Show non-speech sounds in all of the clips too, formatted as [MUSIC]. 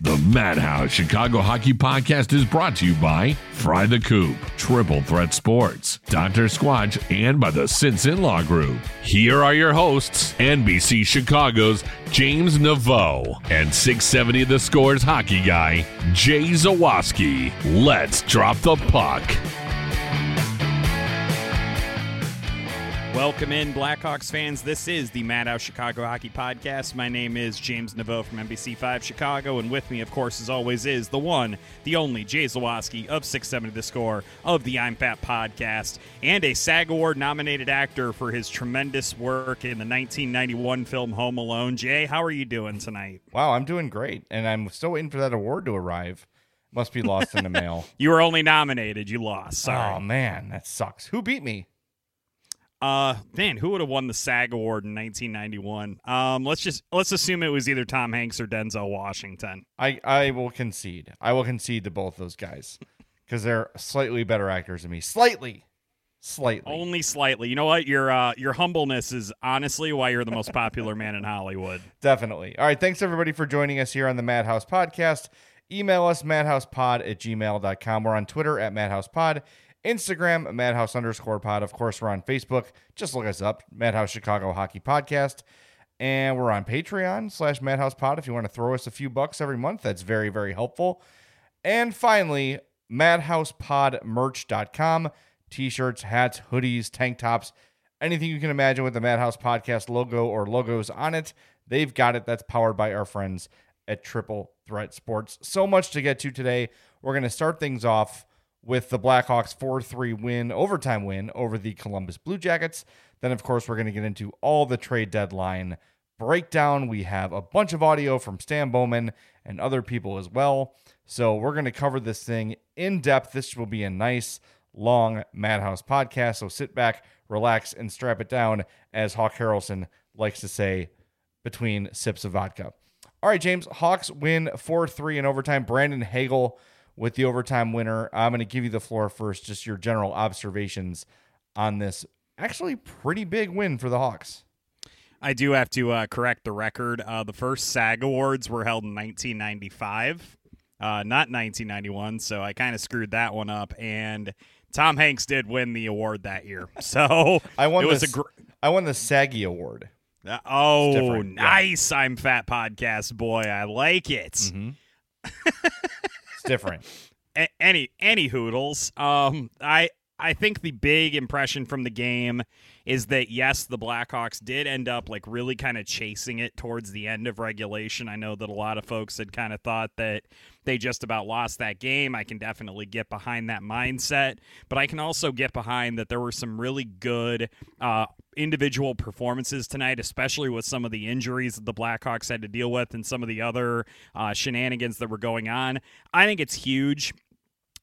The Madhouse Chicago Hockey Podcast is brought to you by Fry the Coop, Triple Threat Sports, Dr. Squatch, and by the Sinson Law Group. Here are your hosts, NBC Chicago's James Naveau and 670 The Scores hockey guy, Jay Zawaski. Let's drop the puck. Welcome in, Blackhawks fans. This is the Madhouse Chicago Hockey Podcast. My name is James Naveau from NBC5 Chicago, and with me, of course, as always, is the one, the only Jay Zawaski of 670 The Score of the I'm Fat Podcast, and a SAG Award nominated actor for his tremendous work in the 1991 film Home Alone. Jay, how are you doing tonight? Wow, I'm doing great, and I'm still waiting for that award to arrive. Must be lost in the mail. [LAUGHS] You were only nominated. You lost. Sorry. Oh man, that sucks. Who beat me? Uh, man, who would have won the SAG award in 1991? Um, let's just let's assume it was either Tom Hanks or Denzel Washington. I I will concede. I will concede to both those guys because they're slightly better actors than me. Slightly, slightly. Only slightly. You know what? Your uh, your humbleness is honestly why you're the most popular man in Hollywood. [LAUGHS] Definitely. All right. Thanks everybody for joining us here on the Madhouse Podcast. Email us madhousepod at gmail.com. We're on Twitter at madhousepod. Instagram, Madhouse underscore pod. Of course, we're on Facebook. Just look us up, Madhouse Chicago Hockey Podcast. And we're on Patreon slash Madhouse Pod if you want to throw us a few bucks every month. That's very, very helpful. And finally, madhousepodmerch.com. T-shirts, hats, hoodies, tank tops, anything you can imagine with the Madhouse Podcast logo or logos on it. They've got it. That's powered by our friends at Triple Threat Sports. So much to get to today. We're going to start things off with the Blackhawks 4 3 win, overtime win over the Columbus Blue Jackets. Then, of course, we're going to get into all the trade deadline breakdown. We have a bunch of audio from Stan Bowman and other people as well. So, we're going to cover this thing in depth. This will be a nice, long Madhouse podcast. So, sit back, relax, and strap it down, as Hawk Harrelson likes to say between sips of vodka. All right, James, Hawks win 4 3 in overtime. Brandon Hagel with the overtime winner. I'm going to give you the floor first, just your general observations on this actually pretty big win for the Hawks. I do have to uh, correct the record. Uh, the first SAG Awards were held in 1995, uh, not 1991. So I kind of screwed that one up. And Tom Hanks did win the award that year. [LAUGHS] So I won it was the, a gr- I won the Saggy Award. Uh, oh, different, yeah. nice! I'm fat podcast boy. I like it. Mm-hmm. [LAUGHS] it's different. [LAUGHS] A- any any hoodles. Um, I I think the big impression from the game is that yes, the Blackhawks did end up like really kind of chasing it towards the end of regulation. I know that a lot of folks had kind of thought that they just about lost that game. I can definitely get behind that mindset, but I can also get behind that there were some really good uh, individual performances tonight, especially with some of the injuries that the Blackhawks had to deal with and some of the other uh, shenanigans that were going on. I think it's huge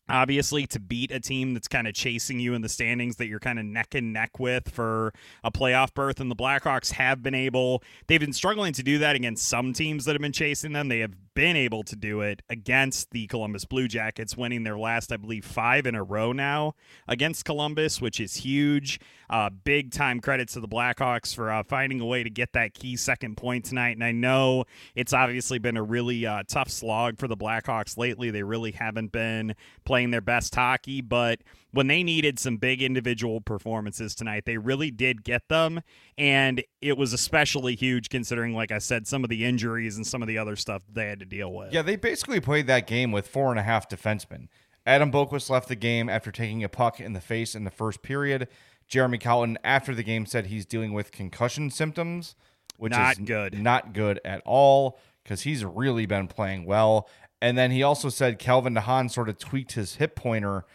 obviously to beat a team that's kind of chasing you in the standings that you're kind of neck and neck with for a playoff berth and the blackhawks have been able they've been struggling to do that against some teams that have been chasing them. They have been able to do it against the columbus blue jackets winning their last i believe five in a row now against columbus which is huge. Uh, big time credit to the blackhawks for uh, finding a way to get that key second point tonight and i know it's obviously been a really uh, tough slog for the blackhawks lately. They really haven't been playing playing their best hockey, but when they needed some big individual performances tonight, they really did get them. And it was especially huge considering, like I said, some of the injuries and some of the other stuff they had to deal with. Yeah, they basically played that game with four and a half defensemen. Adam Boqvist left the game after taking a puck in the face in the first period. Jeremy Colliton, after the game, said he's dealing with concussion symptoms, which is not is good. Not good at all because he's really been playing well. And then he also said Calvin DeHaan sort of tweaked his hip pointer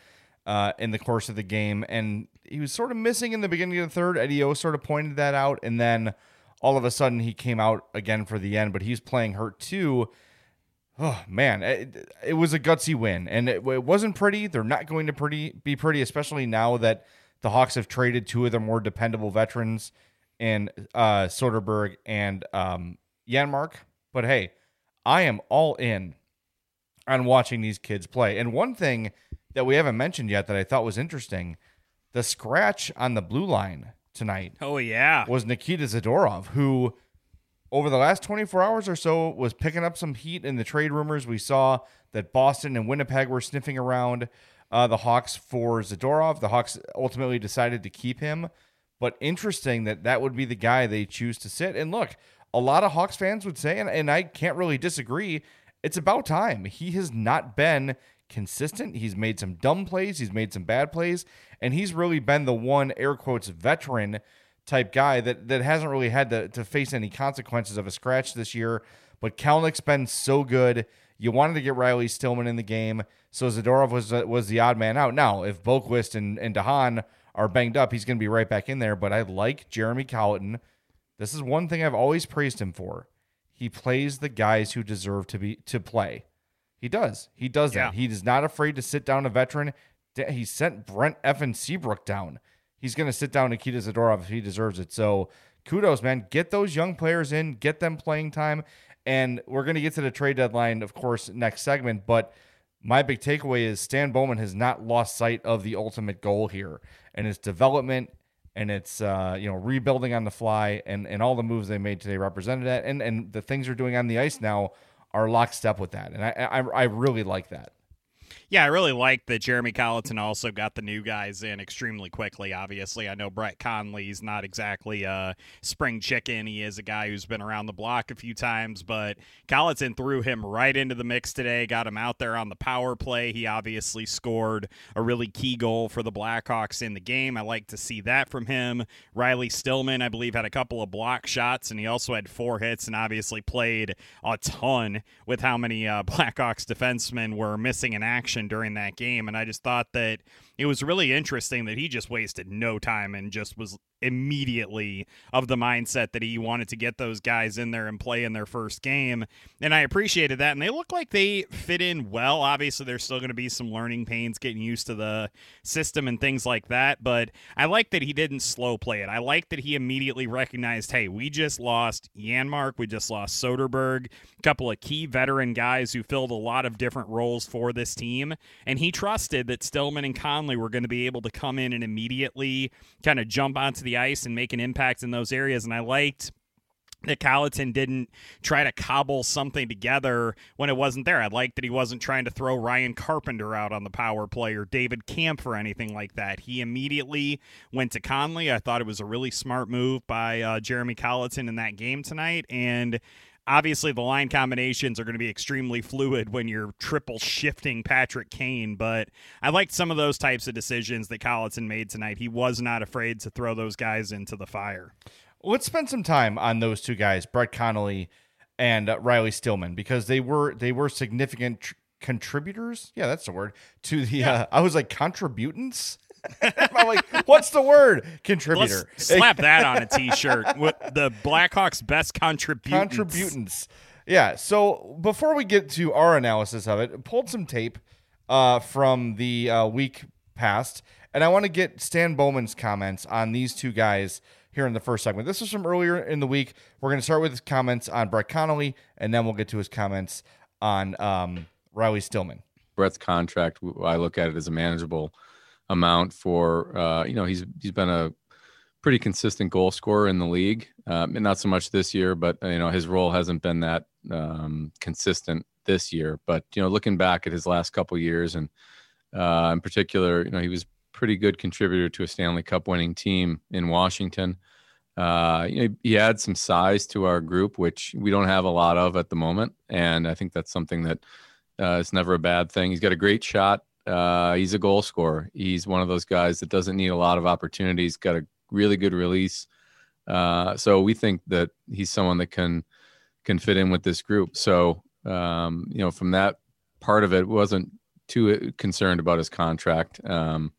uh, in the course of the game, and he was sort of missing in the beginning of the third. Eddie O sort of pointed that out, and then all of a sudden he came out again for the end, but he's playing hurt too. Oh man, it, it was a gutsy win, and it, it, wasn't pretty. They're not going to pretty be pretty, especially now that the Hawks have traded two of their more dependable veterans in uh, Soderberg and um, Janmark. But hey, I am all in on watching these kids play. And one thing that we haven't mentioned yet that I thought was interesting the scratch on the blue line tonight. Oh, yeah. Was Nikita Zadorov, who over the last 24 hours or so was picking up some heat in the trade rumors. We saw that Boston and Winnipeg were sniffing around uh, the Hawks for Zadorov. The Hawks ultimately decided to keep him. But interesting that that would be the guy they choose to sit. And look, a lot of Hawks fans would say, and, and I can't really disagree, it's about time. He has not been consistent. He's made some dumb plays, he's made some bad plays, and he's really been the one air quotes veteran type guy that that hasn't really had to, to face any consequences of a scratch this year. But Kalynuk's been so good. You wanted to get Riley Stillman in the game, so Zadorov was was the odd man out. Now, if Boqvist and, and DeHaan are banged up, he's going to be right back in there. But I like Jeremy Colliton. This is one thing I've always praised him for. He plays the guys who deserve to be to play. He does. He does Yeah. that. He is not afraid to sit down a veteran. He sent Brent Evan Seabrook down. He's going to sit down Nikita Zadorov if he deserves it. So kudos, man. Get those young players in, get them playing time. And we're going to get to the trade deadline, of course, next segment. But my big takeaway is Stan Bowman has not lost sight of the ultimate goal here, and his development and it's uh, you know rebuilding on the fly, and and all the moves they made today represented that, and and the things they're doing on the ice now are lockstep with that, and I I, I really like that. Yeah, I really like that Jeremy Colliton also got the new guys in extremely quickly. Obviously, I know Brett Connolly's not exactly a spring chicken. He is a guy who's been around the block a few times, but Colliton threw him right into the mix today, got him out there on the power play. He obviously scored a really key goal for the Blackhawks in the game. I like to see that from him. Riley Stillman, I believe, had a couple of block shots, and he also had four hits and obviously played a ton with how many uh, [LAUGHS] Blackhawks defensemen were missing in action during that game. And I just thought that it was really interesting that he just wasted no time and just was immediately of the mindset that he wanted to get those guys in there and play in their first game. And I appreciated that. And they look like they fit in well. Obviously, there's still going to be some learning pains getting used to the system and things like that. But I like that he didn't slow play it. I like that he immediately recognized hey, we just lost Janmark, we just lost Soderberg, a couple of key veteran guys who filled a lot of different roles for this team. And he trusted that Stillman and Connolly were going to be able to come in and immediately kind of jump onto the ice and make an impact in those areas. And I liked that Colliton didn't try to cobble something together when it wasn't there. I like that he wasn't trying to throw Ryan Carpenter out on the power play or David Kampf or anything like that. He immediately went to Connolly. I thought it was a really smart move by uh, Jeremy Colliton in that game tonight. And obviously the line combinations are going to be extremely fluid when you're triple shifting Patrick Kane, but I liked some of those types of decisions that Colliton made tonight. He was not afraid to throw those guys into the fire. Let's spend some time on those two guys, Brett Connolly and uh, Riley Stillman, because they were they were significant tr- contributors. Yeah, that's the word to the. Uh, I was like contributants. [LAUGHS] I'm like, what's the word? Contributor. Let's slap that on a t-shirt. [LAUGHS] with the Blackhawks' best contributants. Contributants. Yeah. So before we get to our analysis of it, pulled some tape uh, from the uh, week past, and I want to get Stan Bowman's comments on these two guys here in the first segment. This is from earlier in the week. We're going to start with his comments on Brett Connolly, and then we'll get to his comments on um, Riley Stillman. Brett's contract, I look at it as a manageable amount for uh, you know he's he's been a pretty consistent goal scorer in the league, um, and not so much this year, but you know his role hasn't been that um, consistent this year. But you know, looking back at his last couple years, and uh, in particular, you know he was pretty good contributor to a Stanley Cup winning team in Washington. Uh, you know, he adds some size to our group, which we don't have a lot of at the moment, and I think that's something that uh, is never a bad thing. He's got a great shot. Uh, he's a goal scorer. He's one of those guys that doesn't need a lot of opportunities. Got a really good release. Uh, so we think that he's someone that can can fit in with this group. So um, you know, from that part of it, wasn't too concerned about his contract. Um,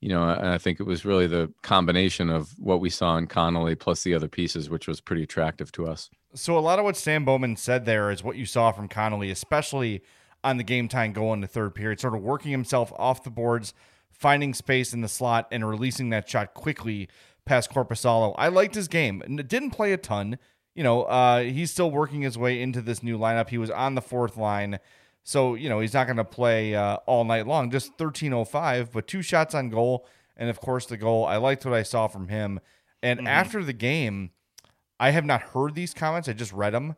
you know, and I think it was really the combination of what we saw in Connolly plus the other pieces, which was pretty attractive to us. So a lot of what Stan Bowman said there is what you saw from Connolly, especially on the game time goal in the third period, sort of working himself off the boards, finding space in the slot, and releasing that shot quickly past Korpisalo. I liked his game. It didn't play a ton. You know, uh, he's still working his way into this new lineup. He was on the fourth line. So, you know, he's not going to play uh, all night long, just 1305, but two shots on goal. And of course, the goal. I liked what I saw from him. And mm-hmm. after the game, I have not heard these comments. I just read them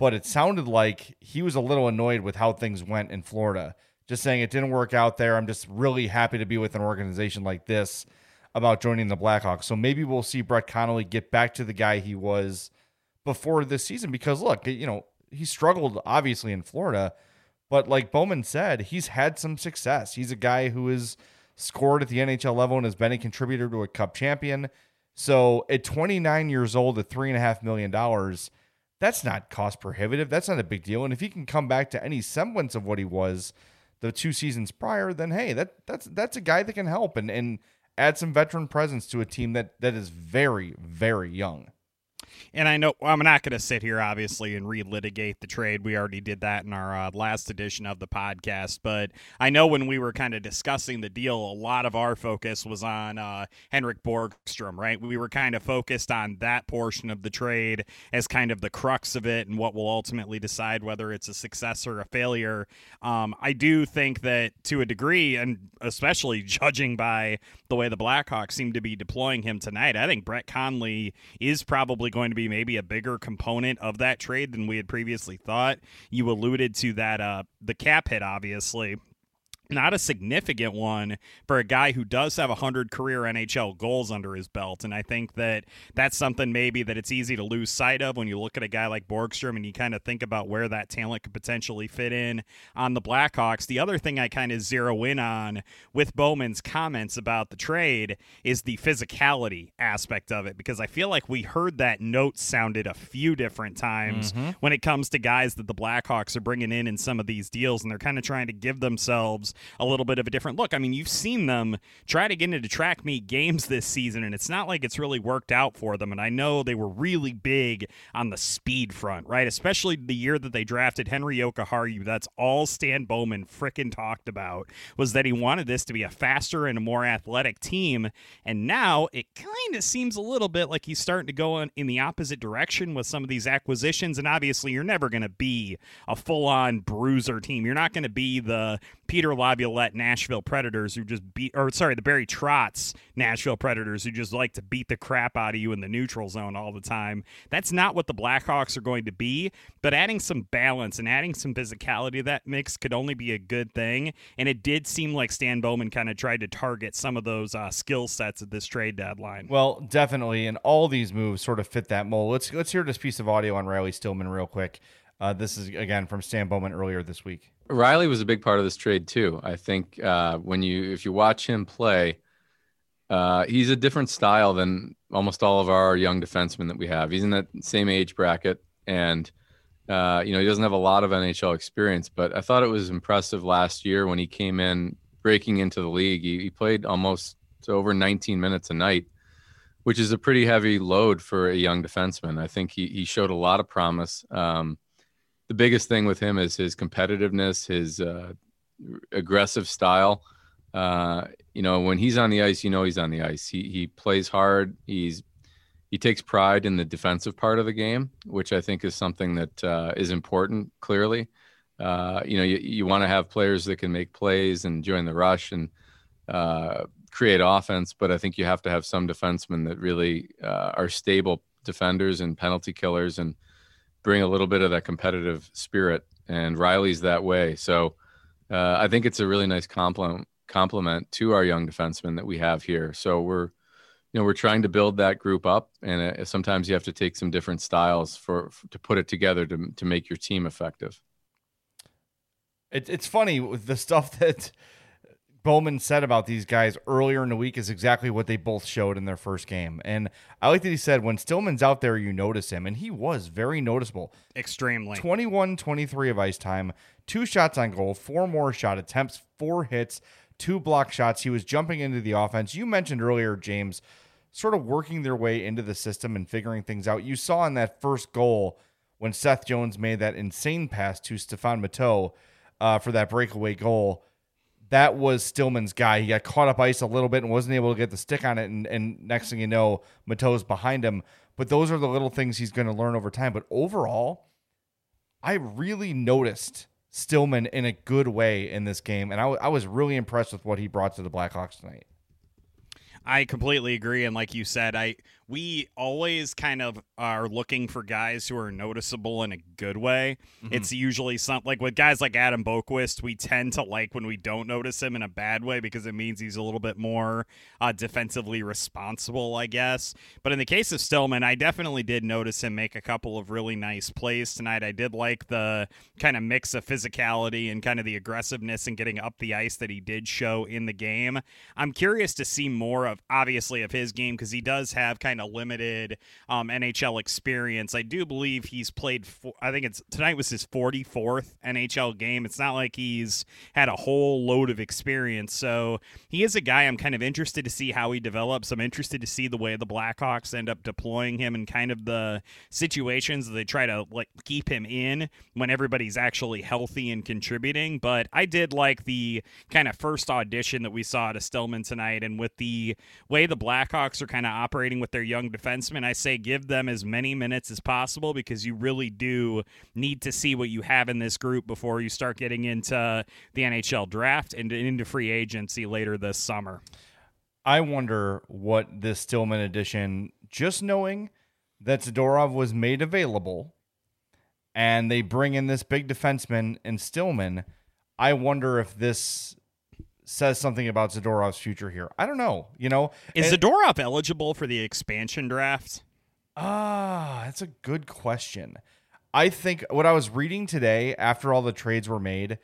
but it sounded like he was a little annoyed with how things went in Florida. Just saying it didn't work out there. I'm just really happy to be with an organization like this about joining the Blackhawks. So maybe we'll see Brett Connolly get back to the guy he was before this season because look, you know, he struggled obviously in Florida, but like Bowman said, he's had some success. He's a guy who has scored at the NHL level and has been a contributor to a cup champion. So at 29 years old, at three and a half million dollars, that's not cost prohibitive. That's not a big deal. And if he can come back to any semblance of what he was the two seasons prior, then hey, that that's that's a guy that can help and and add some veteran presence to a team that that is very very young. And I know I'm not going to sit here, obviously, and relitigate the trade. We already did that in our uh, last edition of the podcast. But I know when we were kind of discussing the deal, a lot of our focus was on uh, Henrik Borgstrom, right? We were kind of focused on that portion of the trade as kind of the crux of it and what will ultimately decide whether it's a success or a failure. Um, I do think that to a degree, and especially [LAUGHS] judging by the way the Blackhawks seem to be deploying him tonight, I think Brett Connolly is probably going to be maybe a bigger component of that trade than we had previously thought. You alluded to that, uh, the cap hit, obviously not a significant one for a guy who does have 100 career NHL goals under his belt. And I think that that's something maybe that it's easy to lose sight of when you look at a guy like Borgstrom and you kind of think about where that talent could potentially fit in on the Blackhawks. The other thing I kind of zero in on with Bowman's comments about the trade is the physicality aspect of it, because I feel like we heard that note sounded a few different times mm-hmm. when it comes to guys that the Blackhawks are bringing in in some of these deals, and they're kind of trying to give themselves a little bit of a different look. I mean, you've seen them try to get into track meet games this season, and it's not like it's really worked out for them. And I know they were really big on the speed front, right? Especially the year that they drafted Henri Jokiharju. That's all Stan Bowman fricking talked about was that he wanted this to be a faster and a more athletic team. And now it kind of seems a little bit like he's starting to go in, the opposite direction with some of these acquisitions. And obviously, you're never going to be a full on bruiser team. You're not going to be the Peter Laviolette Nashville Predators who just beat, or sorry, the Barry Trotz Nashville Predators who just like to beat the crap out of you in the neutral zone all the time. That's not what the Blackhawks are going to be, but adding some balance and adding some physicality to that mix could only be a good thing. And it did seem like Stan Bowman kind of tried to target some of those uh, skill sets at this trade deadline. Well, definitely, and all these moves sort of fit that mold. Let's let's hear this piece of audio on Riley Stillman real quick. Uh, this is again from Stan Bowman earlier this week. Riley was a big part of this trade too. I think uh, when you if you watch him play, uh, he's a different style than almost all of our young defensemen that we have. He's in that same age bracket, and uh, you know he doesn't have a lot of NHL experience. But I thought it was impressive last year when he came in breaking into the league. He, he played almost over 19 minutes a night, which is a pretty heavy load for a young defenseman. I think he he showed a lot of promise. Um, the biggest thing with him is his competitiveness, his uh, aggressive style. Uh, you know, when he's on the ice, you know he's on the ice. He he plays hard. He's he takes pride in the defensive part of the game, which I think is something that uh, is important. Clearly, uh, you know, you, you want to have players that can make plays and join the rush and uh, create offense, but I think you have to have some defensemen that really uh, are stable defenders and penalty killers and bring a little bit of that competitive spirit. And Riley's that way. So uh, I think it's a really nice compliment complement to our young defensemen that we have here. So we're, you know, we're trying to build that group up, and uh, sometimes you have to take some different styles for, for to put it together to to make your team effective. It, it's funny with the stuff [LAUGHS] that Bowman said about these guys earlier in the week is exactly what they both showed in their first game. And I like that he said when Stillman's out there, you notice him. And he was very noticeable. Extremely. 21 23 of ice time, two shots on goal, four more shot attempts, four hits, two block shots. He was jumping into the offense. You mentioned earlier, James, sort of working their way into the system and figuring things out. You saw in that first goal when Seth Jones made that insane pass to Stefan Matteau uh, for that breakaway goal that was Stillman's guy. He got caught up ice a little bit and wasn't able to get the stick on it. And, and next thing you know, Matteau's behind him. But those are the little things he's going to learn over time. But overall, I really noticed Stillman in a good way in this game. And I was really impressed with what he brought to the Blackhawks tonight. I completely agree. And like you said, I we always kind of are looking for guys who are noticeable in a good way. Mm-hmm. It's usually something like with guys like Adam Boqvist, we tend to like when we don't notice him in a bad way because it means he's a little bit more uh, defensively responsible, I guess. But in the case of Stillman, I definitely did notice him make a couple of really nice plays tonight. I did like the kind of mix of physicality and kind of the aggressiveness and getting up the ice that he did show in the game. I'm curious to see more of, obviously, of his game because he does have kind kind of limited um, NHL experience. I do believe he's played. I think it's tonight was his 44th NHL game. It's not like he's had a whole load of experience. So he is a guy I'm kind of interested to see how he develops. I'm interested to see the way the Blackhawks end up deploying him and kind of the situations that they try to like keep him in when everybody's actually healthy and contributing. But I did like the kind of first audition that we saw to Stillman tonight, and with the way the Blackhawks are kind of operating with their young defensemen, I say give them as many minutes as possible because you really do need to see what you have in this group before you start getting into the NHL draft and into free agency later this summer. I wonder what this Stillman edition, just knowing that Zadorov was made available and they bring in this big defenseman and Stillman, I wonder if this says something about Zadorov's future here. I don't know. You know, is and, Zadorov eligible for the expansion draft? Ah, that's a good question. I think what I was reading today after all the trades were made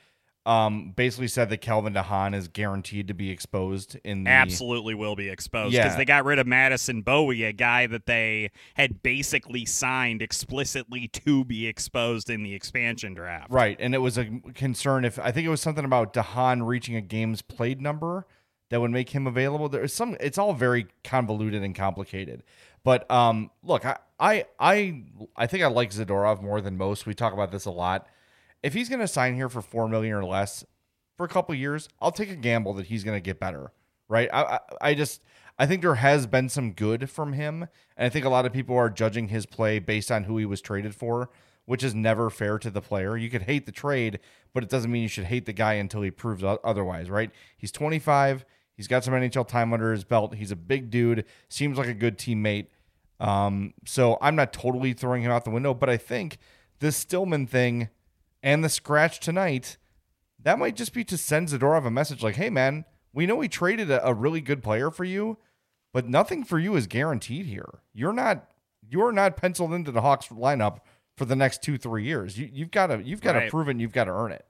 um, basically said that Calvin DeHaan is guaranteed to be exposed in the absolutely will be exposed because yeah. they got rid of Madison Bowey, a guy that they had basically signed explicitly to be exposed in the expansion draft. Right, and it was a concern if I think it was something about DeHaan reaching a games played number that would make him available. There's some. It's all very convoluted and complicated. But um, look, I I I I think I like Zadorov more than most. We talk about this a lot if he's going to sign here for four million or less for a couple years, I'll take a gamble that he's going to get better. Right? I, I, I just I think there has been some good from him, and I think a lot of people are judging his play based on who he was traded for, which is never fair to the player. You could hate the trade, but it doesn't mean you should hate the guy until he proves otherwise, right? He's 25. He's got some NHL time under his belt. He's a big dude. Seems like a good teammate. Um, so I'm not totally throwing him out the window, but I think this Stillman thing and the scratch tonight, that might just be to send Zadorov a message like, hey, man, we know we traded a, a really good player for you, but nothing for you is guaranteed here. You're not you're not penciled into the Hawks lineup for the next two, three years. You, have got to you've got to right. prove it and you've got to earn it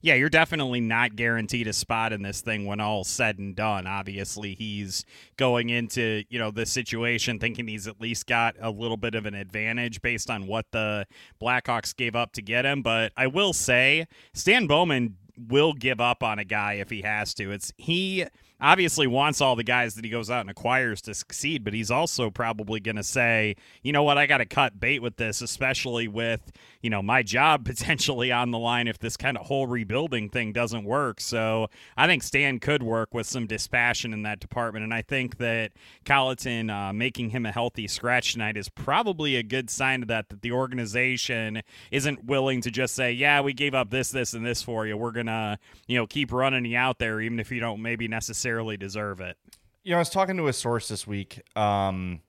yeah, you're definitely not guaranteed a spot in this thing when all's said and done. Obviously, he's going into, you know, the situation thinking he's at least got a little bit of an advantage based on what the Blackhawks gave up to get him. But I will say, Stan Bowman will give up on a guy if he has to. It's he obviously wants all the guys that he goes out and acquires to succeed, but he's also probably going to say, you know what, I got to cut bait with this, especially with, you know, my job [LAUGHS] potentially on the line if this kind of whole rebuilding thing doesn't work. So I think Stan could work with some dispassion in that department. And I think that Colliton uh, making him a healthy scratch tonight is probably a good sign of that, that the organization isn't willing to just say, yeah, we gave up this, this, and this for you. We're going to, you know, keep running you out there, even if you don't maybe necessarily necessarily deserve it. You know, I was talking to a source this week um,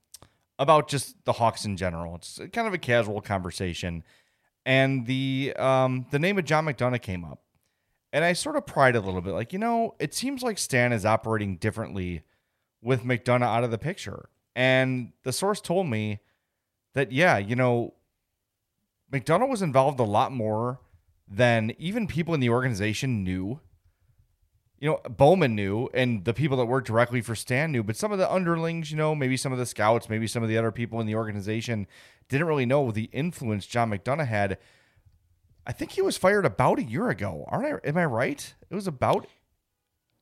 about just the Hawks in general. It's kind of a casual conversation, and the um, the name of John McDonough came up, and I sort of pried a little bit, like you know, it seems like Stan is operating differently with McDonough out of the picture, and the source told me that yeah, you know, McDonough was involved a lot more than even people in the organization knew you know, Bowman knew and the people that worked directly for Stan knew, but some of the underlings, you know, maybe some of the scouts, maybe some of the other people in the organization didn't really know the influence John McDonough had. I think he was fired about a year ago. Aren't I? Am I right? It was about.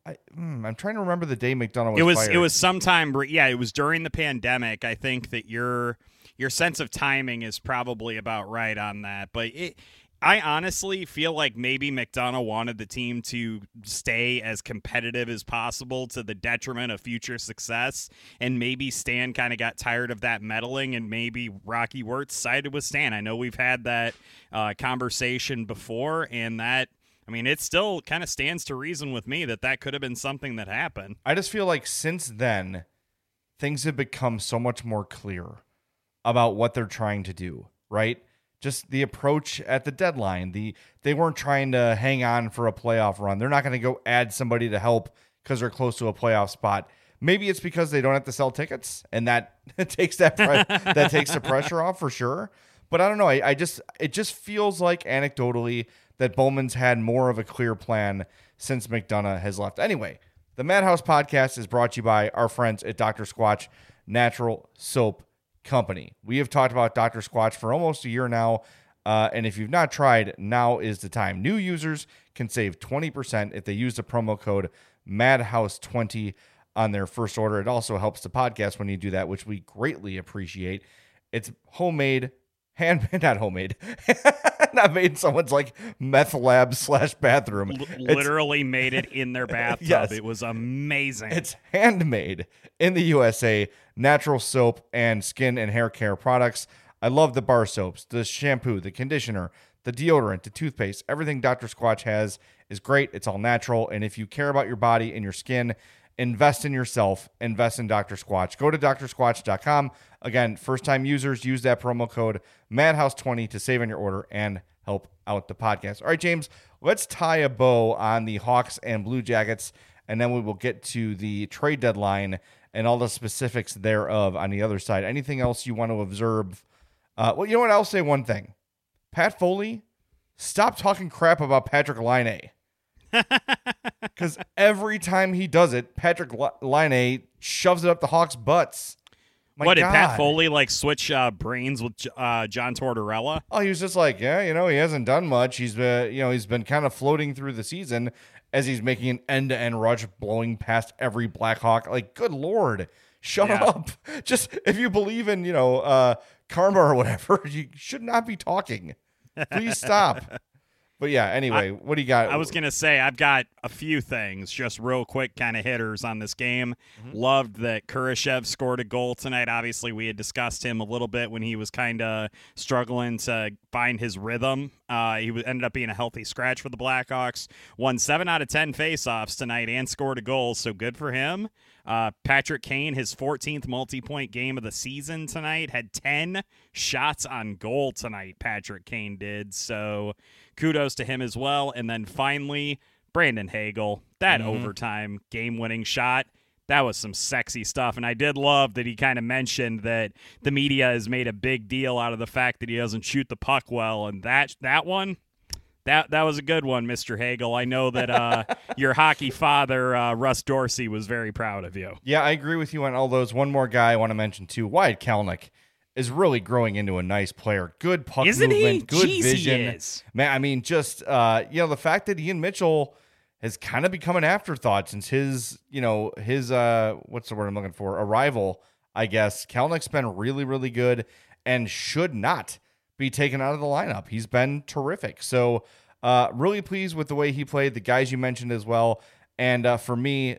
I, am hmm, trying to remember the day McDonough was. It was. Fired. It was sometime. Yeah, it was during the pandemic. I think that your your sense of timing is probably about right on that. But it I honestly feel like maybe McDonough wanted the team to stay as competitive as possible to the detriment of future success. And maybe Stan kind of got tired of that meddling, and maybe Rocky Wirtz sided with Stan. I know we've had that uh, conversation before, and that. I mean, it still kind of stands to reason with me that that could have been something that happened. I just feel like since then, things have become so much more clear about what they're trying to do, right? Just the approach at the deadline. The they weren't trying to hang on for a playoff run. They're not going to go add somebody to help because they're close to a playoff spot. Maybe it's because they don't have to sell tickets, and that [LAUGHS] takes that pre- [LAUGHS] that takes the pressure off for sure. But I don't know. I, I just it just feels like anecdotally that Bowman's had more of a clear plan since McDonough has left. Anyway, the Madhouse podcast is brought to you by our friends at Dr. Squatch Natural Soap company. We have talked about Dr. Squatch for almost a year now. Uh, and if you've not tried, now is the time. New users can save 20% if they use the promo code MADHOUSE20 on their first order. It also helps the podcast when you do that, which we greatly appreciate. It's homemade, handmade, [LAUGHS] not homemade, [LAUGHS] not made in someone's like meth lab slash bathroom. L- literally made it in their [LAUGHS] bathtub. yes. It was amazing. It's handmade in the USA, natural soap and skin and hair care products. I love the bar soaps, the shampoo, the conditioner, the deodorant, the toothpaste. Everything Dr. Squatch has is great. It's all natural. And if you care about your body and your skin, invest in yourself, invest in Dr. Squatch. Go to drsquatch.com. Again, first time users use that promo code MADHOUSE20 to save on your order and help out the podcast. All right, James, let's tie a bow on the Hawks and Blue Jackets, and then we will get to the trade deadline and all the specifics thereof on the other side. Anything else you want to observe? Uh, well, you know what? I'll say one thing. Pat Foley, stop talking crap about Patrik Laine. [LAUGHS] Because every time he does it, Patrik Laine shoves it up the Hawks' butts. My what God. did Pat Foley like switch uh, brains with uh, John Tortorella? Oh, he was just like, yeah, you know, he hasn't done much. He's been, you know, he's been kind of floating through the season as he's making an end-to-end rush, blowing past every Blackhawk. Like, good lord, shut yeah. up! [LAUGHS] Just if you believe in, you know, uh, karma or whatever, [LAUGHS] you should not be talking. Please stop. But yeah, anyway, what do you got? I was gonna say I've got a few things, just real quick, kind of hitters on this game. Mm-hmm. Loved that Kurashev scored a goal tonight. Obviously, we had discussed him a little bit when he was kind of struggling to find his rhythm. Uh, he ended up being a healthy scratch for the Blackhawks. Won seven out of ten faceoffs tonight and scored a goal, so good for him. Uh, Patrick Kane, his 14th multi-point game of the season tonight, had 10 shots on goal tonight. Patrick Kane did so kudos to him as well. And then finally, Brandon Hagel, that overtime game winning shot. That was some sexy stuff. And I did love that he kind of mentioned that the media has made a big deal out of the fact that he doesn't shoot the puck well. And that that one, that that was a good one, Mr. Hagel. I know that uh, [LAUGHS] your hockey father, uh, Russ Dorsey, was very proud of you. Yeah, I agree with you on all those. One more guy I want to mention too. Wyatt Kalynuk is really growing into a nice player. Good puck Isn't he? movement, good Jeez, he vision. is. Man, I mean, just uh, you know, the fact that Ian Mitchell has kind of become an afterthought since his, you know, his uh what's the word I'm looking for? Arrival, I guess. Kalynuk's been really, really good and should not be taken out of the lineup. He's been terrific. So uh really pleased with the way he played, the guys you mentioned as well. And uh, for me,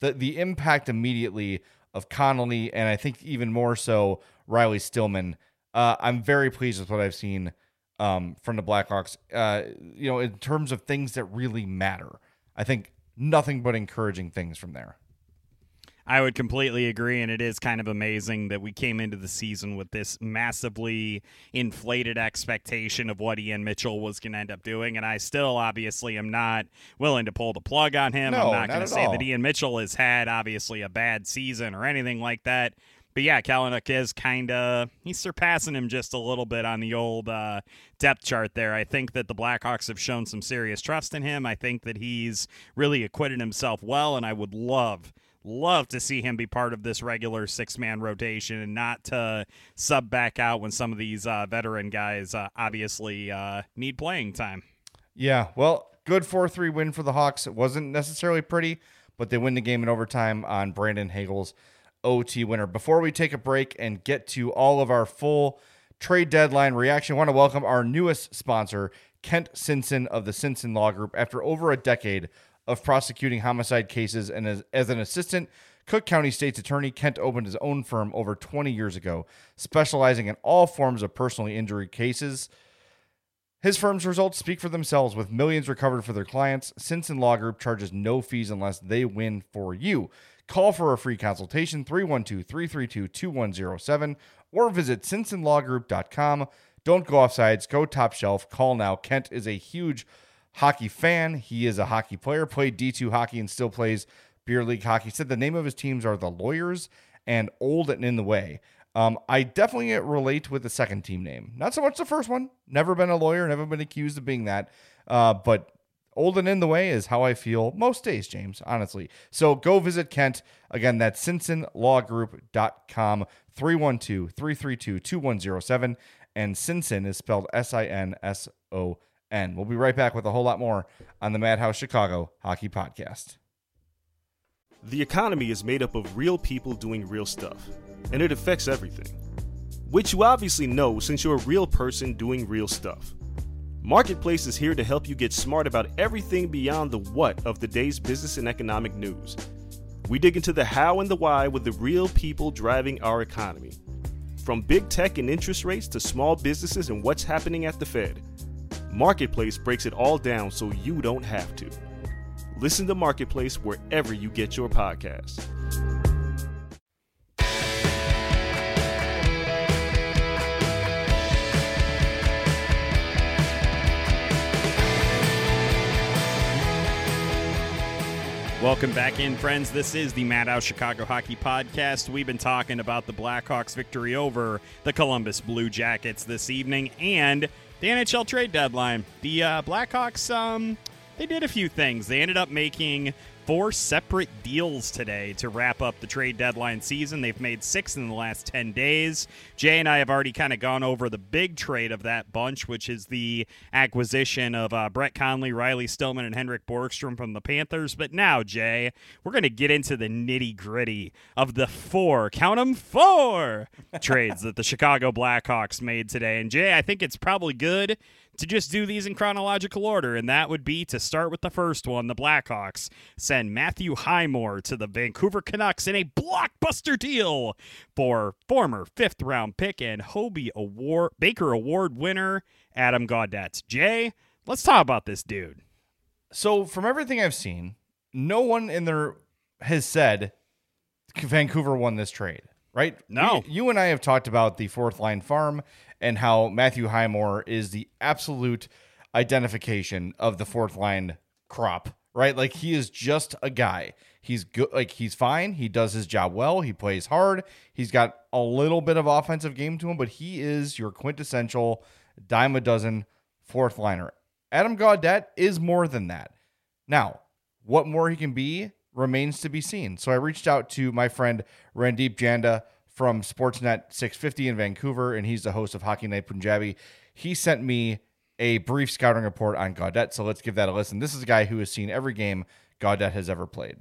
the the impact immediately of Connolly and I think even more so Riley Stillman. Uh, I'm very pleased with what I've seen um, from the Blackhawks. Uh, you know, in terms of things that really matter, I think nothing but encouraging things from there. I would completely agree, and it is kind of amazing that we came into the season with this massively inflated expectation of what Ian Mitchell was going to end up doing, and I still obviously am not willing to pull the plug on him. No, I'm not not going to say all. that Ian Mitchell has had obviously a bad season or anything like that. But yeah, Kalynuk is kind of he's surpassing him just a little bit on the old uh, depth chart there. I think that the Blackhawks have shown some serious trust in him. I think that he's really acquitted himself well, and I would love love to see him be part of this regular six man rotation and not to sub back out when some of these uh, veteran guys uh, obviously uh, need playing time. Yeah, well, good 4 3 win for the Hawks. It wasn't necessarily pretty, but they win the game in overtime on Brandon Hagel's OT winner. Before we take a break and get to all of our full trade deadline reaction, I want to welcome our newest sponsor, Kent Sinson of the Sinson Law Group. After over a decade of prosecuting homicide cases and as, as an assistant Cook County State's Attorney, Kent opened his own firm over 20 years ago, specializing in all forms of personal injury cases. His firm's results speak for themselves with millions recovered for their clients. Sinson Law Group charges no fees unless they win for you. Call for a free consultation 312 332 2107 or visit sinsonlawgroup.com. Don't go off sides, go top shelf. Call now. Kent is a huge hockey fan. He is a hockey player, played D2 hockey and still plays beer league hockey. He Said the name of his teams are the Lawyers and Old and in the Way. Um, I definitely relate with the second team name. Not so much the first one. Never been a lawyer, never been accused of being that. Uh, but old and in the way is how I feel most days, James, honestly. So go visit Kent. Again, that's SinsonLawGroup.com, 312 332 2107. And Sinson is spelled S I N S O N. We'll be right back with a whole lot more on the Madhouse Chicago Hockey Podcast. The economy is made up of real people doing real stuff, and it affects everything. Which you obviously know since you're a real person doing real stuff. Marketplace is here to help you get smart about everything beyond the what of the day's business and economic news. We dig into the how and the why with the real people driving our economy. From big tech and interest rates to small businesses and what's happening at the Fed. Marketplace breaks it all down so you don't have to. Listen to Marketplace wherever you get your podcasts. Welcome back in, friends. This is the Madhouse Chicago Hockey Podcast. We've been talking about the Blackhawks' victory over the Columbus Blue Jackets this evening and the NHL trade deadline. The uh, Blackhawks, um, they did a few things. They ended up making four separate deals today to wrap up the trade deadline season. They've made six in the last 10 days. Jay and I have already kind of gone over the big trade of that bunch, which is the acquisition of uh, Brett Connolly, Riley Stillman, and Henrik Borgstrom from the Panthers. But now, Jay, we're going to get into the nitty gritty of the four, count them, four trades that the Chicago Blackhawks made today. And Jay, I think it's probably good to just do these in chronological order, and that would be to start with the first one. The Blackhawks send Matthew Highmore to the Vancouver Canucks in a blockbuster deal for former fifth round pick and Hobey Award Baker Award winner Adam Gaudette. Jay, let's talk about this dude. So, from everything I've seen, no one in there has said Vancouver won this trade, right? No. We- you and I have talked about the fourth line farm and how Matthew Highmore is the absolute identification of the fourth line crop, right? Like he is just a guy. He's good, like he's fine. He does his job well. He plays hard. He's got a little bit of offensive game to him, but he is your quintessential dime a dozen fourth liner. Adam Gaudette is more than that. Now, what more he can be remains to be seen. So I reached out to my friend Randip Janda from Sportsnet 650 in Vancouver, and he's the host of Hockey Night Punjabi. He sent me a brief scouting report on Gaudette, so let's give that a listen. This is a guy who has seen every game Gaudette has ever played.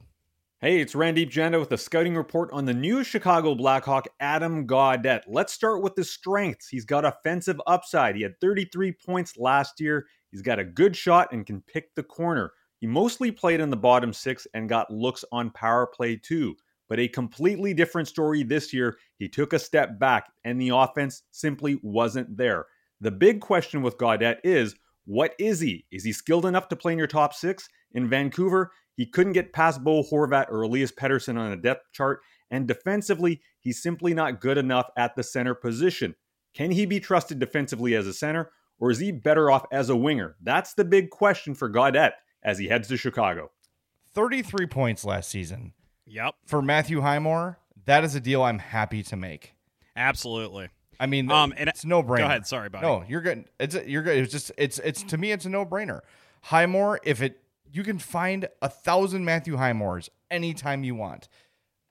Hey, it's Randip Janda with a scouting report on the new Chicago Blackhawk, Adam Gaudette. Let's start with the strengths. He's got offensive upside. He had 33 points last year. He's got a good shot and can pick the corner. He mostly played in the bottom six and got looks on power play too. But a completely different story this year. He took a step back and the offense simply wasn't there. The big question with Gaudette is what is he? Is he skilled enough to play in your top six? In Vancouver, he couldn't get past Bo Horvat or Elias Pettersson on a depth chart, and defensively, he's simply not good enough at the center position. Can he be trusted defensively as a center, or is he better off as a winger? That's the big question for Gaudette as he heads to Chicago. 33 points last season. Yep, For Matthew Highmore, that is a deal I'm happy to make. absolutely. I mean, Um, and- it's no brainer. Go ahead, sorry, buddy. No, you're good. It's you're good. It's just it's it's to me it's a no brainer. Highmore, if it you can find a thousand Matthew Highmores anytime you want.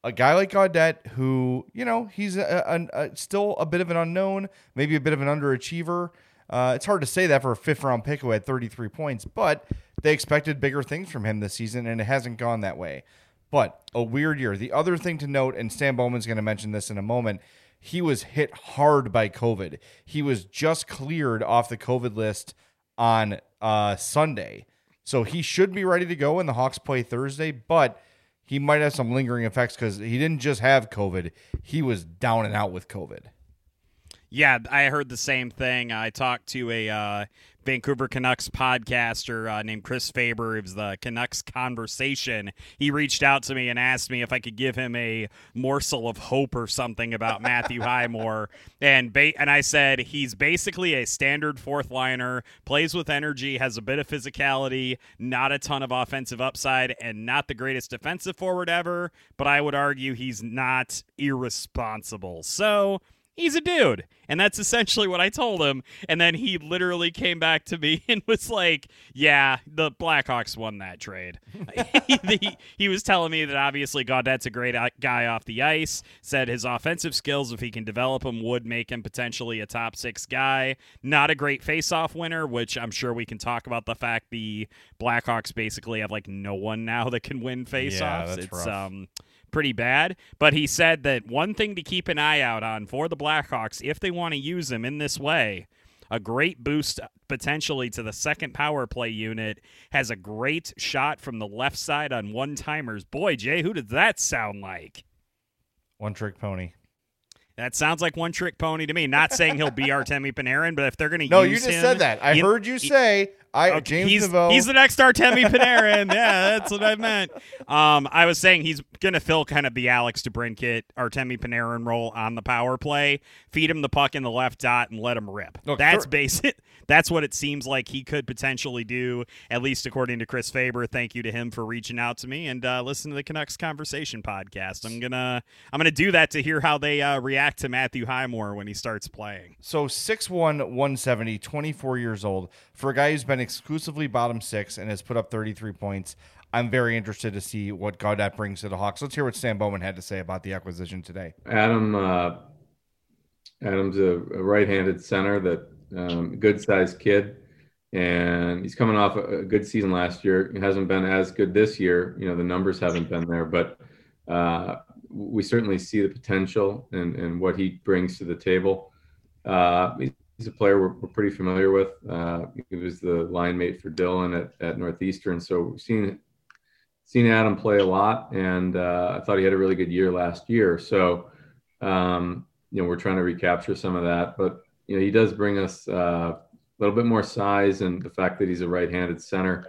A guy like Gaudette, who you know he's a, a, a- still a bit of an unknown, maybe a bit of an underachiever. Uh, it's hard to say that for a fifth round pick who had 33 points, but they expected bigger things from him this season, and it hasn't gone that way. But a weird year. The other thing to note, and Stan Bowman's going to mention this in a moment, he was hit hard by COVID. He was just cleared off the COVID list on uh, Sunday. So he should be ready to go when the Hawks play Thursday, but he might have some lingering effects because he didn't just have COVID, he was down and out with COVID. Yeah, I heard the same thing. I talked to a uh, Vancouver Canucks podcaster uh, named Chris Faber. It was the Canucks Conversation. He reached out to me and asked me if I could give him a morsel of hope or something about Matthew [LAUGHS] Highmore. And ba- and I said he's basically a standard fourth liner, plays with energy, has a bit of physicality, not a ton of offensive upside, and not the greatest defensive forward ever. But I would argue he's not irresponsible. So he's a dude. And that's essentially what I told him. And then he literally came back to me [LAUGHS] and was like, Yeah, the Blackhawks won that trade. [LAUGHS] he, he was telling me that obviously Gaudette's a great uh, guy off the ice, said his offensive skills, if he can develop them, would make him potentially a top six guy. Not a great face-off winner, which I'm sure we can talk about the fact the Blackhawks basically have like no one now that can win face-offs. that's it's rough. um pretty bad. But he said that one thing to keep an eye out on for the Blackhawks, if they want to use him in this way, a great boost potentially to the second power play unit, has a great shot from the left side on one timers. Boy, Jay, who did that sound like? One trick pony. That sounds like one trick pony to me. Not saying he'll be [LAUGHS] Artemi Panarin, but if they're going to No, you just him said that. I in- heard you say I Okay, James he's, Deveau. he's the next Artemi Panarin. yeah, that's what I meant. Um, I was saying he's going to fill kind of the Alex DeBrincat, Artemi Panarin role on the power play, feed him the puck in the left dot, and let him rip. Look, that's thir- basic. [LAUGHS] That's what it seems like he could potentially do, at least according to Chris Faber. Thank you to him for reaching out to me and uh, listen to the Canucks Conversation podcast. I'm gonna I'm gonna do that to hear how they uh, react to Matthew Highmore when he starts playing. So 6'1", 170, 24 years old. For a guy who's been exclusively bottom six and has put up 33 points, I'm very interested to see what Gaudette brings to the Hawks. Let's hear what Stan Bowman had to say about the acquisition today. Adam, uh, Adam's a, a right-handed center that um, good-sized kid, and he's coming off a, a good season last year. He hasn't been as good this year. You know, the numbers haven't been there, but uh, we certainly see the potential and, and what he brings to the table. Uh, he's he's a player we're, we're pretty familiar with. Uh, he was the line mate for Dylan at, at Northeastern, so we've seen seen Adam play a lot, and uh, I thought he had a really good year last year. So, um, you know, we're trying to recapture some of that, but you know, he does bring us uh, a little bit more size, and the fact that he's a right-handed center,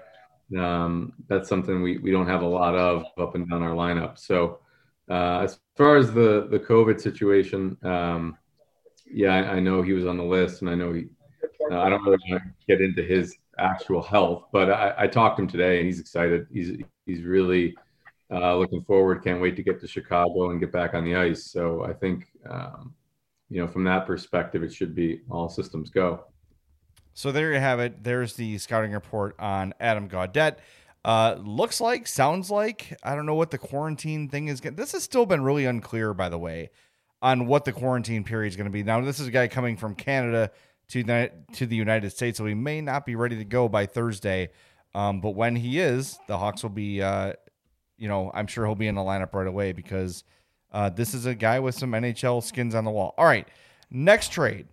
um, that's something we we don't have a lot of up and down our lineup. So, uh, as far as the the COVID situation, um, yeah, I, I, know he was on the list, and I know he. Uh, I don't really want to get into his actual health, but I, I talked to him today, and he's excited. He's he's really uh, looking forward. Can't wait to get to Chicago and get back on the ice. So I think, um, you know, from that perspective, it should be all systems go. So there you have it. There's the scouting report on Adam Gaudette. Uh, looks like, sounds like, I don't know what the quarantine thing is. This has still been really unclear, by the way, on what the quarantine period is going to be. Now, this is a guy coming from Canada to the, to the United States, so he may not be ready to go by Thursday. Um, but when he is, the Hawks will be, uh, you know, I'm sure he'll be in the lineup right away because uh, this is a guy with some NHL skins on the wall. All right, next trade,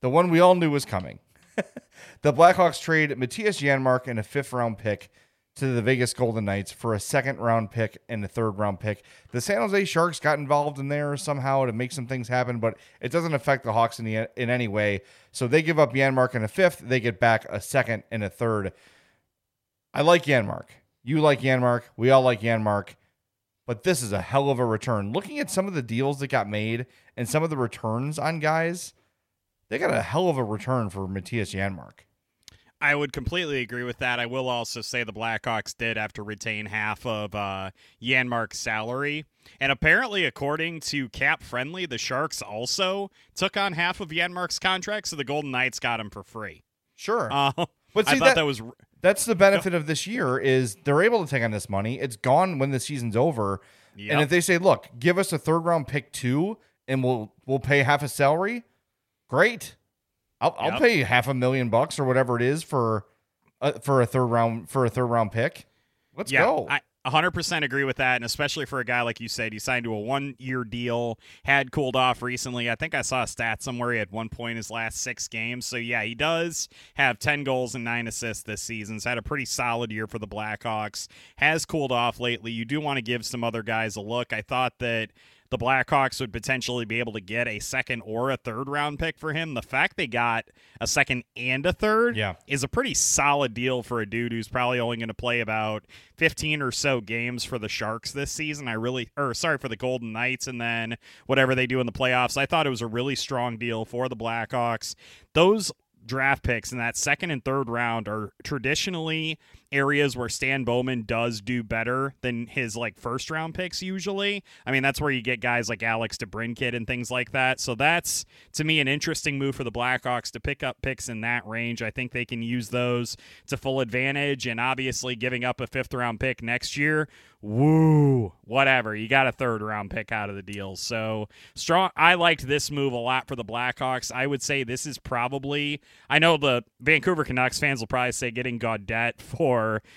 the one we all knew was coming. [LAUGHS] the Blackhawks trade Mattias Janmark and a fifth round pick to the Vegas Golden Knights for a second round pick and a third round pick. The San Jose Sharks got involved in there somehow to make some things happen, but it doesn't affect the Hawks in, the, in any way. So they give up Janmark and a fifth, they get back a second and a third. I like Janmark. You like Janmark. We all like Janmark. But this is a hell of a return. Looking at some of the deals that got made and some of the returns on guys, they got a hell of a return for Mattias Janmark. I would completely agree with that. I will also say the Blackhawks did have to retain half of uh, Janmark's salary. And apparently, according to Cap Friendly, the Sharks also took on half of Janmark's contract, so the Golden Knights got him for free. Sure. Uh, but see, I thought that, that was that's the benefit of this year is they're able to take on this money. It's gone when the season's over. Yep. And if they say, "Look, give us a third round pick too, and we'll we'll pay half a salary," great. I'll, yep. I'll pay half a million bucks or whatever it is for uh, for a third round for a third round pick. Let's yeah, go. I, 100% agree with that. And especially for a guy like you said, he signed to a one year deal, had cooled off recently. I think I saw a stat somewhere he had one point in his last six games. So, yeah, he does have 10 goals and nine assists this season. He's had a pretty solid year for the Blackhawks. Has cooled off lately. You do want to give some other guys a look. I thought that the Blackhawks would potentially be able to get a second or a third round pick for him. The fact they got a second and a third yeah. is a pretty solid deal for a dude who's probably only going to play about 15 or so games for the Sharks this season. I really, or sorry, for the Golden Knights, and then whatever they do in the playoffs. I thought it was a really strong deal for the Blackhawks. Those draft picks in that second and third round are traditionally areas where Stan Bowman does do better than his like first round picks usually. I mean, that's where you get guys like Alex DeBrincat and things like that. So that's to me an interesting move for the Blackhawks to pick up picks in that range. I think they can use those to full advantage and obviously giving up a fifth round pick next year woo, whatever. You got a third round pick out of the deal. So strong. I liked this move a lot for the Blackhawks. I would say this is probably, I know the Vancouver Canucks fans will probably say getting Gaudette [LAUGHS] for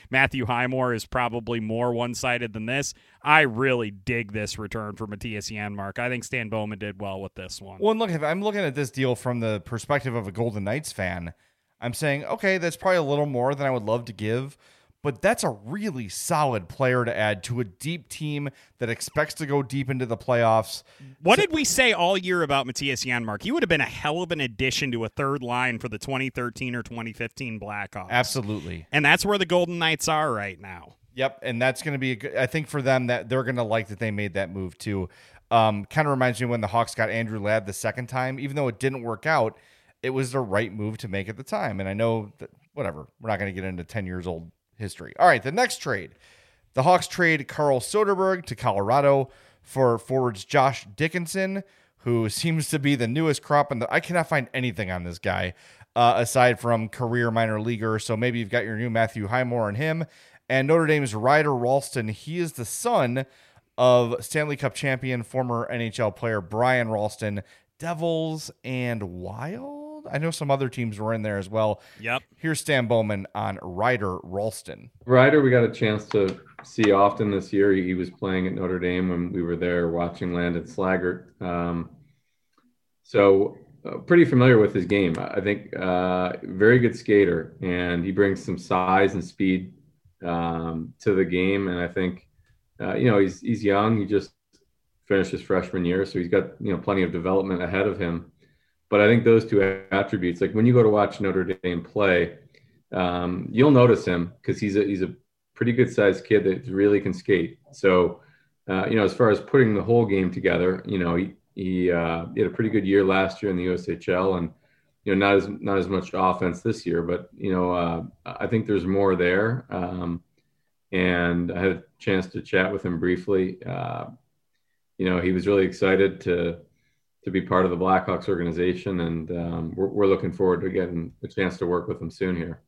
Matthew Highmore is probably more one sided than this. I really dig this return for Mattias Janmark. I think Stan Bowman did well with this one. Well, look, if I'm looking at this deal from the perspective of a Golden Knights fan, I'm saying, okay, that's probably a little more than I would love to give but that's a really solid player to add to a deep team that expects to go deep into the playoffs. What so, did we say all year about Mattias Janmark? He would have been a hell of an addition to a third line for the 2013 or 2015 Blackhawks. Absolutely. And that's where the Golden Knights are right now. Yep, and that's going to be a good, I think for them that they're going to like that they made that move too. Um, kind of reminds me when the Hawks got Andrew Ladd the second time, even though it didn't work out, it was the right move to make at the time. And I know that whatever, we're not going to get into 10 years old history. All right, the next trade. The Hawks trade Carl Soderberg to Colorado for forwards Josh Dickinson, who [LAUGHS] seems to be the newest crop. And I cannot find anything on this guy uh, aside from career minor leaguer. So maybe you've got your new Matthew Highmore on him. And Notre Dame's Ryder Rolston, He is the son of Stanley Cup champion, former NHL player Brian Rolston. Devils and Wild I know some other teams were in there as well. Yep. Here's Stan Bowman on Ryder Rolston. Ryder, we got a chance to see often this year. He was playing at Notre Dame when we were there watching Landon Slaggert. Um, so uh, pretty familiar with his game. I think uh, very good skater, and he brings some size and speed um, to the game. And I think uh, you know he's he's young. He just finished his freshman year, so he's got you know plenty of development ahead of him. But I think those two attributes, like when you go to watch Notre Dame play, um, you'll notice him because he's a he's a pretty good sized kid that really can skate. So uh, you know, as far as putting the whole game together, you know, he he, uh, he had a pretty good year last year in the USHL, and you know, not as not as much offense this year, but you know, uh, I think there's more there. Um, and I had a chance to chat with him briefly. Uh, you know, he was really excited to to be part of the Blackhawks organization, and um, we're, we're looking forward to getting a chance to work with him soon here.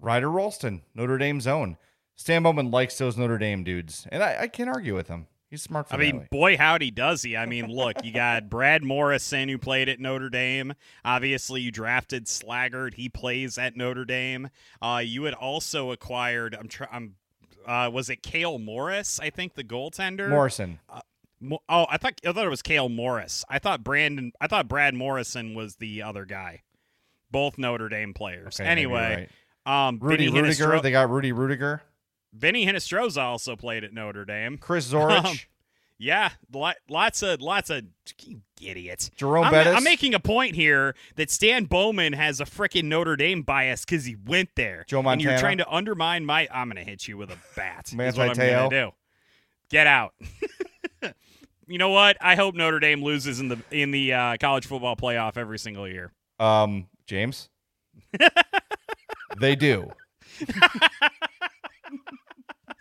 Ryder Rolston, Notre Dame's own. Stan Bowman likes those Notre Dame dudes, and I, I can't argue with him. He's smart. I mean, boy, howdy does he! I mean, look, you got [LAUGHS] Brad Morrison who played at Notre Dame. Obviously, you drafted Slaggert. He plays at Notre Dame. Uh, you had also acquired. I'm. Tr- I'm. Uh, was it Cale Morris? I think the goaltender. Morrison. Uh, oh, I thought I thought it was Cale Morris. I thought Brandon. I thought Brad Morrison was the other guy. Both Notre Dame players. Okay, anyway, right. um, Rudy Vinny Rudiger. They got Rudy Rudiger. Vinny Hinostroza also played at Notre Dame. Chris [LAUGHS] Zorich. Um, yeah, lots of lots of idiots. Jerome I'm, Bettis. I'm making a point here that Stan Bowman has a freaking Notre Dame bias because he went there. Joe Montana. And you're trying to undermine my. I'm going to hit you with a bat. Manti is what I'm going to do. Get out. [LAUGHS] you know what? I hope Notre Dame loses in the in the uh, college football playoff every single year. Um, James. they do. [LAUGHS]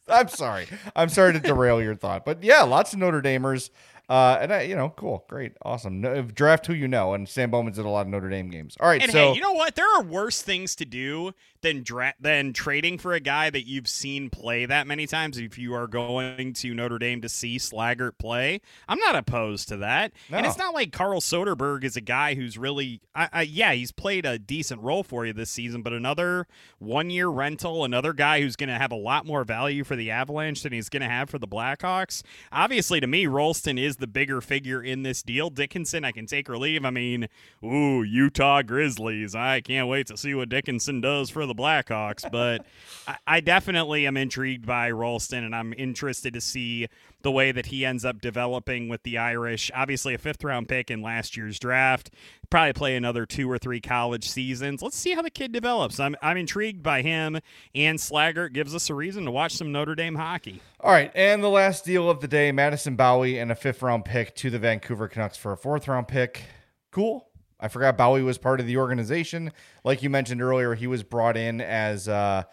I'm sorry. I'm sorry to derail your thought, but yeah, lots of Notre Damers. Uh, and I, you know, cool, great, awesome. No, draft who you know, and Stan Bowman's did a lot of Notre Dame games. All right, and so hey, you know what? There are worse things to do than dra- than trading for a guy that you've seen play that many times. If you are going to Notre Dame to see Slaggert play, I'm not opposed to that. No. And it's not like Carl Soderberg is a guy who's really, I, I, yeah, he's played a decent role for you this season, but another one year rental, another guy who's going to have a lot more value for the Avalanche than he's going to have for the Blackhawks. Obviously, to me, Rolston is the bigger figure in this deal. Dickinson, I can take or leave. I mean, ooh, Utah Grizzlies. I can't wait to see what Dickinson does for the the Blackhawks, but I, I, definitely am intrigued by Rolston, and I'm interested to see the way that he ends up developing with the Irish. Obviously, a fifth round pick in last year's draft. Probably play another two or three college seasons. Let's see how the kid develops. I'm I'm intrigued by him, and Slaggert gives us a reason to watch some Notre Dame hockey. All right, and the last deal of the day: Madison Bowey and a fifth round pick to the Vancouver Canucks for a fourth round pick. Cool. I forgot Bowey was part of the organization. Like you mentioned earlier, he was brought in as uh,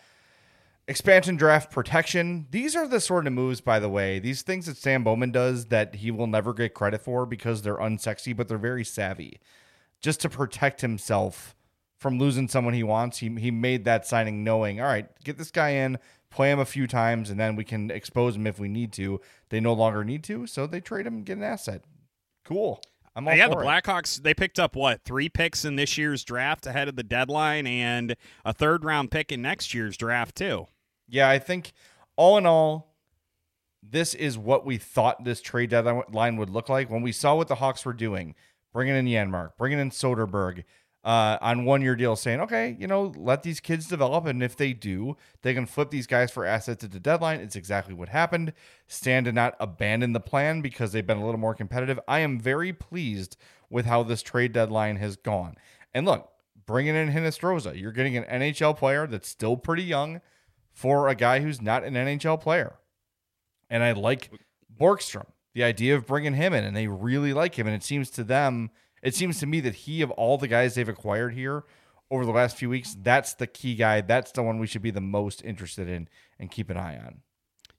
expansion draft protection. These are the sort of moves, by the way, these things that Stan Bowman does that he will never get credit for because they're unsexy, but they're very savvy. Just to protect himself from losing someone he wants, he, he made that signing knowing, all right, get this guy in, play him a few times, and then we can expose him if we need to. They no longer need to, so they trade him and get an asset. Cool. I'm all yeah, the Blackhawks they picked up what three picks in this year's draft ahead of the deadline, and a third round pick in next year's draft too. Yeah, I think all in all, this is what we thought this trade deadline would look like when we saw what the Hawks were doing, bringing in Janmark, bringing in Soderberg, uh, on one year deal saying, okay, you know, let these kids develop. And if they do, they can flip these guys for assets at the deadline. It's exactly what happened. Stan did not abandon the plan because they've been a little more competitive. I am very pleased with how this trade deadline has gone. And look, bringing in Hinostroza, you're getting an NHL player that's still pretty young for a guy who's not an NHL player. And I like Borgstrom, the idea of bringing him in, and they really like him. And it seems to them, it seems to me that he, of all the guys they've acquired here over the last few weeks, that's the key guy. That's the one we should be the most interested in and keep an eye on.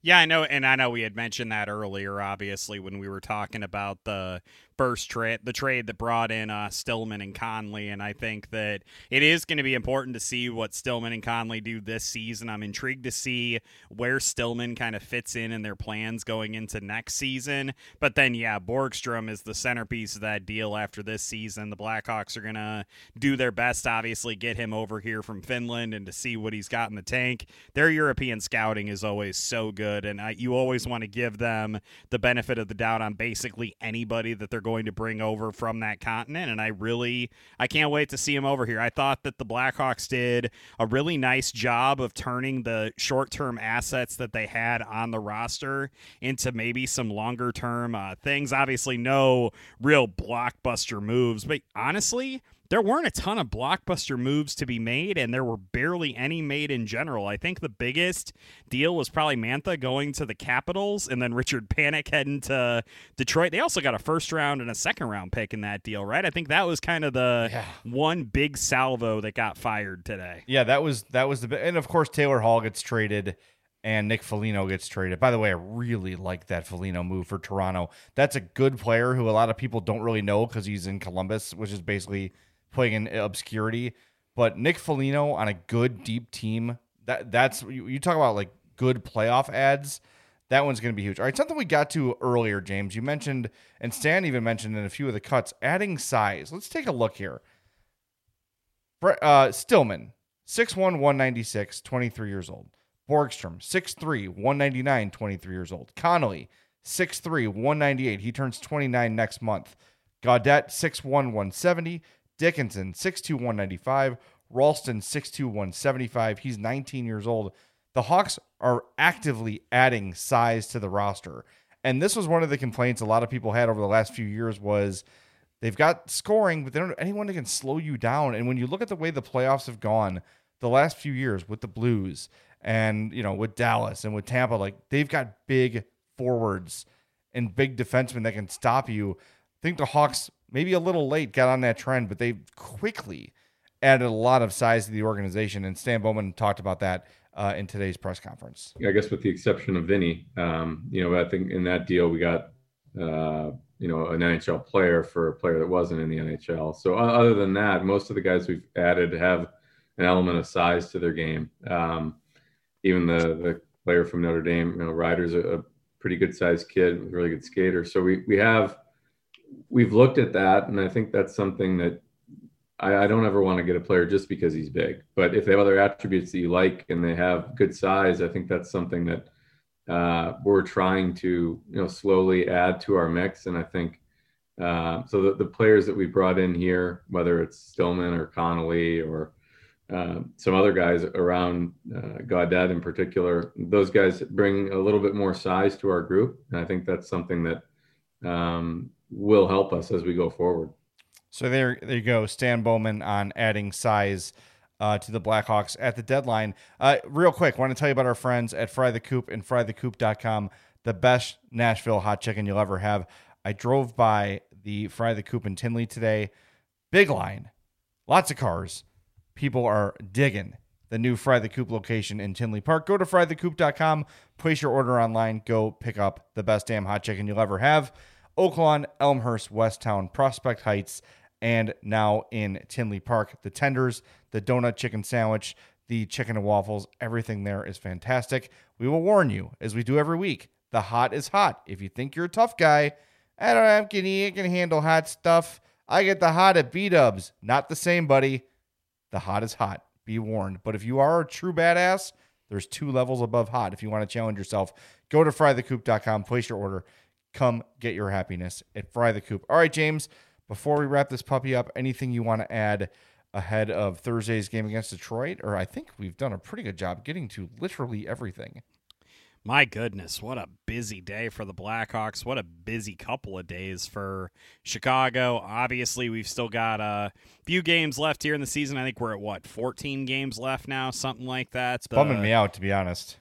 Yeah, I know, and I know we had mentioned that earlier. Obviously, when we were talking about the first trade, the trade that brought in uh, Stillman and Connolly, and I think that it is going to be important to see what Stillman and Connolly do this season. I'm intrigued to see where Stillman kind of fits in in their plans going into next season. But then, yeah, Borgstrom is the centerpiece of that deal after this season. The Blackhawks are going to do their best, obviously, get him over here from Finland and to see what he's got in the tank. Their European scouting is always so good, and I, you always want to give them the benefit of the doubt on basically anybody that they're going going to bring over from that continent. And I really, I can't wait to see him over here. I thought that the Blackhawks did a really nice job of turning the short term assets that they had on the roster into maybe some longer term uh, things. Obviously, no real blockbuster moves, but honestly, there weren't a ton of blockbuster moves to be made, and there were barely any made in general. I think the biggest deal was probably Mantha going to the Capitals, and then Richard Panik heading to Detroit. They also got a first round and a second round pick in that deal, right? I think that was kind of the Yeah. one big salvo that got fired today. Yeah, that was that was the and of course Taylor Hall gets traded and Nick Foligno gets traded. By the way, I really like that Foligno move for Toronto. That's a good player who a lot of people don't really know because he's in Columbus, which is basically playing in obscurity. But Nick Foligno on a good deep team, that that's you, you talk about like good playoff ads. That one's going to be huge. All right, something we got to earlier, James. You mentioned, and Stan even mentioned in a few of the cuts, adding size. Let's take a look here. Uh, Stillman, 6'1, 196, 23 years old. Borgstrom, 6'3, 199, 23 years old. Connolly, 6'3, 198. He turns 29 next month. Gaudette, 6'1, 170. Dickinson, 6'2, 195. Rolston, 6'2, 175. He's 19 years old. The Hawks are actively adding size to the roster. And this was one of the complaints a lot of people had over the last few years was they've got scoring, but they don't anyone that can slow you down. And when you look at the way the playoffs have gone the last few years with the Blues and, you know, with Dallas and with Tampa, like they've got big forwards and big defensemen that can stop you. Think the Hawks maybe a little late got on that trend, but they quickly added a lot of size to the organization. And Stan Bowman talked about that uh, in today's press conference. I guess with the exception of Vinny, um, you know, I think in that deal we got, uh, you know, an NHL player for a player that wasn't in the NHL. So other than that, most of the guys we've added have an element of size to their game. Um, even the the player from Notre Dame, you know, Ryder's a, a pretty good sized kid, really good skater. So we we have we've looked at that, and I think that's something that I, I don't ever want to get a player just because he's big. But if they have other attributes that you like and they have good size, I think that's something that uh, we're trying to you know slowly add to our mix. And I think uh, so. The, the players that we brought in here, whether it's Stillman or Connolly or uh, some other guys around uh, Gaudette in particular, those guys bring a little bit more size to our group, and I think that's something that um, will help us as we go forward. So there, there you go. Stan Bowman on adding size uh, to the Blackhawks at the deadline. Uh, real quick, want to tell you about our friends at Fry the Coop and frythecoop.com, the best Nashville hot chicken you'll ever have. I drove by the Fry the Coop in Tinley today. Big line, lots of cars. People are digging the new Fry the Coop location in Tinley Park. Go to frythecoop.com, place your order online, go pick up the best damn hot chicken you'll ever have. Oaklawn, Elmhurst, Westtown, Prospect Heights, and now in Tinley Park. The tenders, the donut chicken sandwich, the chicken and waffles, everything there is fantastic. We will warn you, as we do every week, the hot is hot. If you think you're a tough guy, I don't have can you can handle hot stuff. I get the hot at B Dubs. Not the same, buddy. The hot is hot. Be warned. But if you are a true badass, there's two levels above hot. If you want to challenge yourself, go to frythecoop.com, place your order, come get your happiness at Fry the Coop. All right, James, before we wrap this puppy up, anything you want to add ahead of Thursday's game against Detroit? Or I think we've done a pretty good job getting to literally everything. My goodness, what a busy day for the Blackhawks. What a busy couple of days for Chicago. Obviously, we've still got a few games left here in the season. I think we're at what, 14 games left now, something like that. It's Bumming me out, to be honest.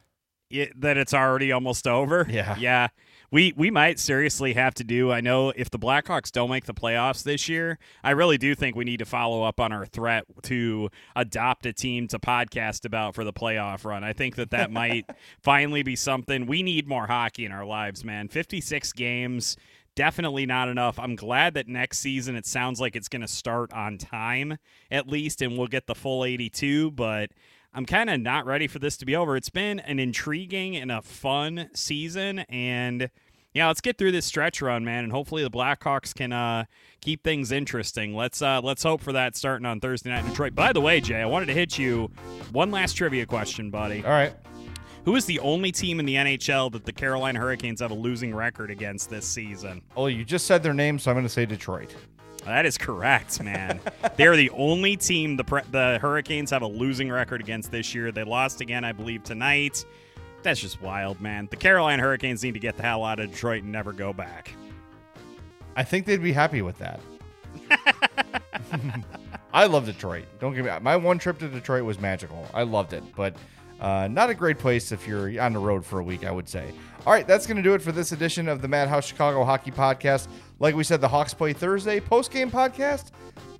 it, that it's already almost over. Yeah. Yeah. We we might seriously have to do. I know if the Blackhawks don't make the playoffs this year, I really do think we need to follow up on our threat to adopt a team to podcast about for the playoff run. I think that that [LAUGHS] might finally be something. We need more hockey in our lives, man. 56 games definitely not enough. I'm glad that next season it sounds like it's going to start on time at least and we'll get the full 82, but I'm kind of not ready for this to be over. It's been an intriguing and a fun season, and yeah, let's get through this stretch run, man, and hopefully the Blackhawks can uh, keep things interesting. Let's uh, let's hope for that starting on Thursday night in Detroit. By the way, Jay, I wanted to hit you one last trivia question, buddy. All right. Who is the only team in the NHL that the Carolina Hurricanes have a losing record against this season? Oh, you just said their name, so I'm going to say Detroit. That is correct, man. They're the only team the pre- the Hurricanes have a losing record against this year. They lost again, I believe, tonight. That's just wild, man. The Carolina Hurricanes need to get the hell out of Detroit and never go back. I think they'd be happy with that. [LAUGHS] I love Detroit. Don't get me. My one trip to Detroit was magical. I loved it, but uh, not a great place if you're on the road for a week. I would say. All right, that's going to do it for this edition of the Madhouse Chicago Hockey Podcast. Like we said, the Hawks play Thursday post game podcast.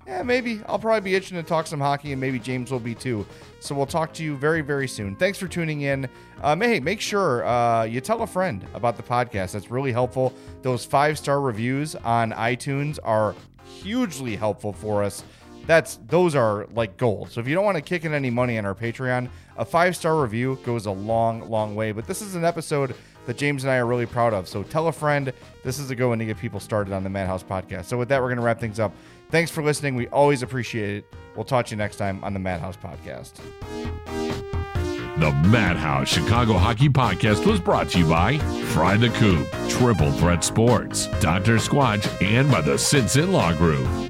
Yeah, maybe I'll probably be itching to talk some hockey, and maybe James will be too. So we'll talk to you very, very soon. Thanks for tuning in. Um, hey, make sure uh, you tell a friend about the podcast. That's really helpful. Those five star reviews on iTunes are hugely helpful for us. That's those are like gold. So if you don't want to kick in any money on our Patreon, a five star review goes a long, long way. But this is an episode that James and I are really proud of. So tell a friend. This is a good one to get people started on the Madhouse podcast. So with that, we're going to wrap things up. Thanks for listening. We always appreciate it. We'll talk to you next time on the Madhouse podcast. The Madhouse Chicago Hockey Podcast was brought to you by Fry the Coop, Triple Threat Sports, Dr. Squatch, and by the Sinson Law Group.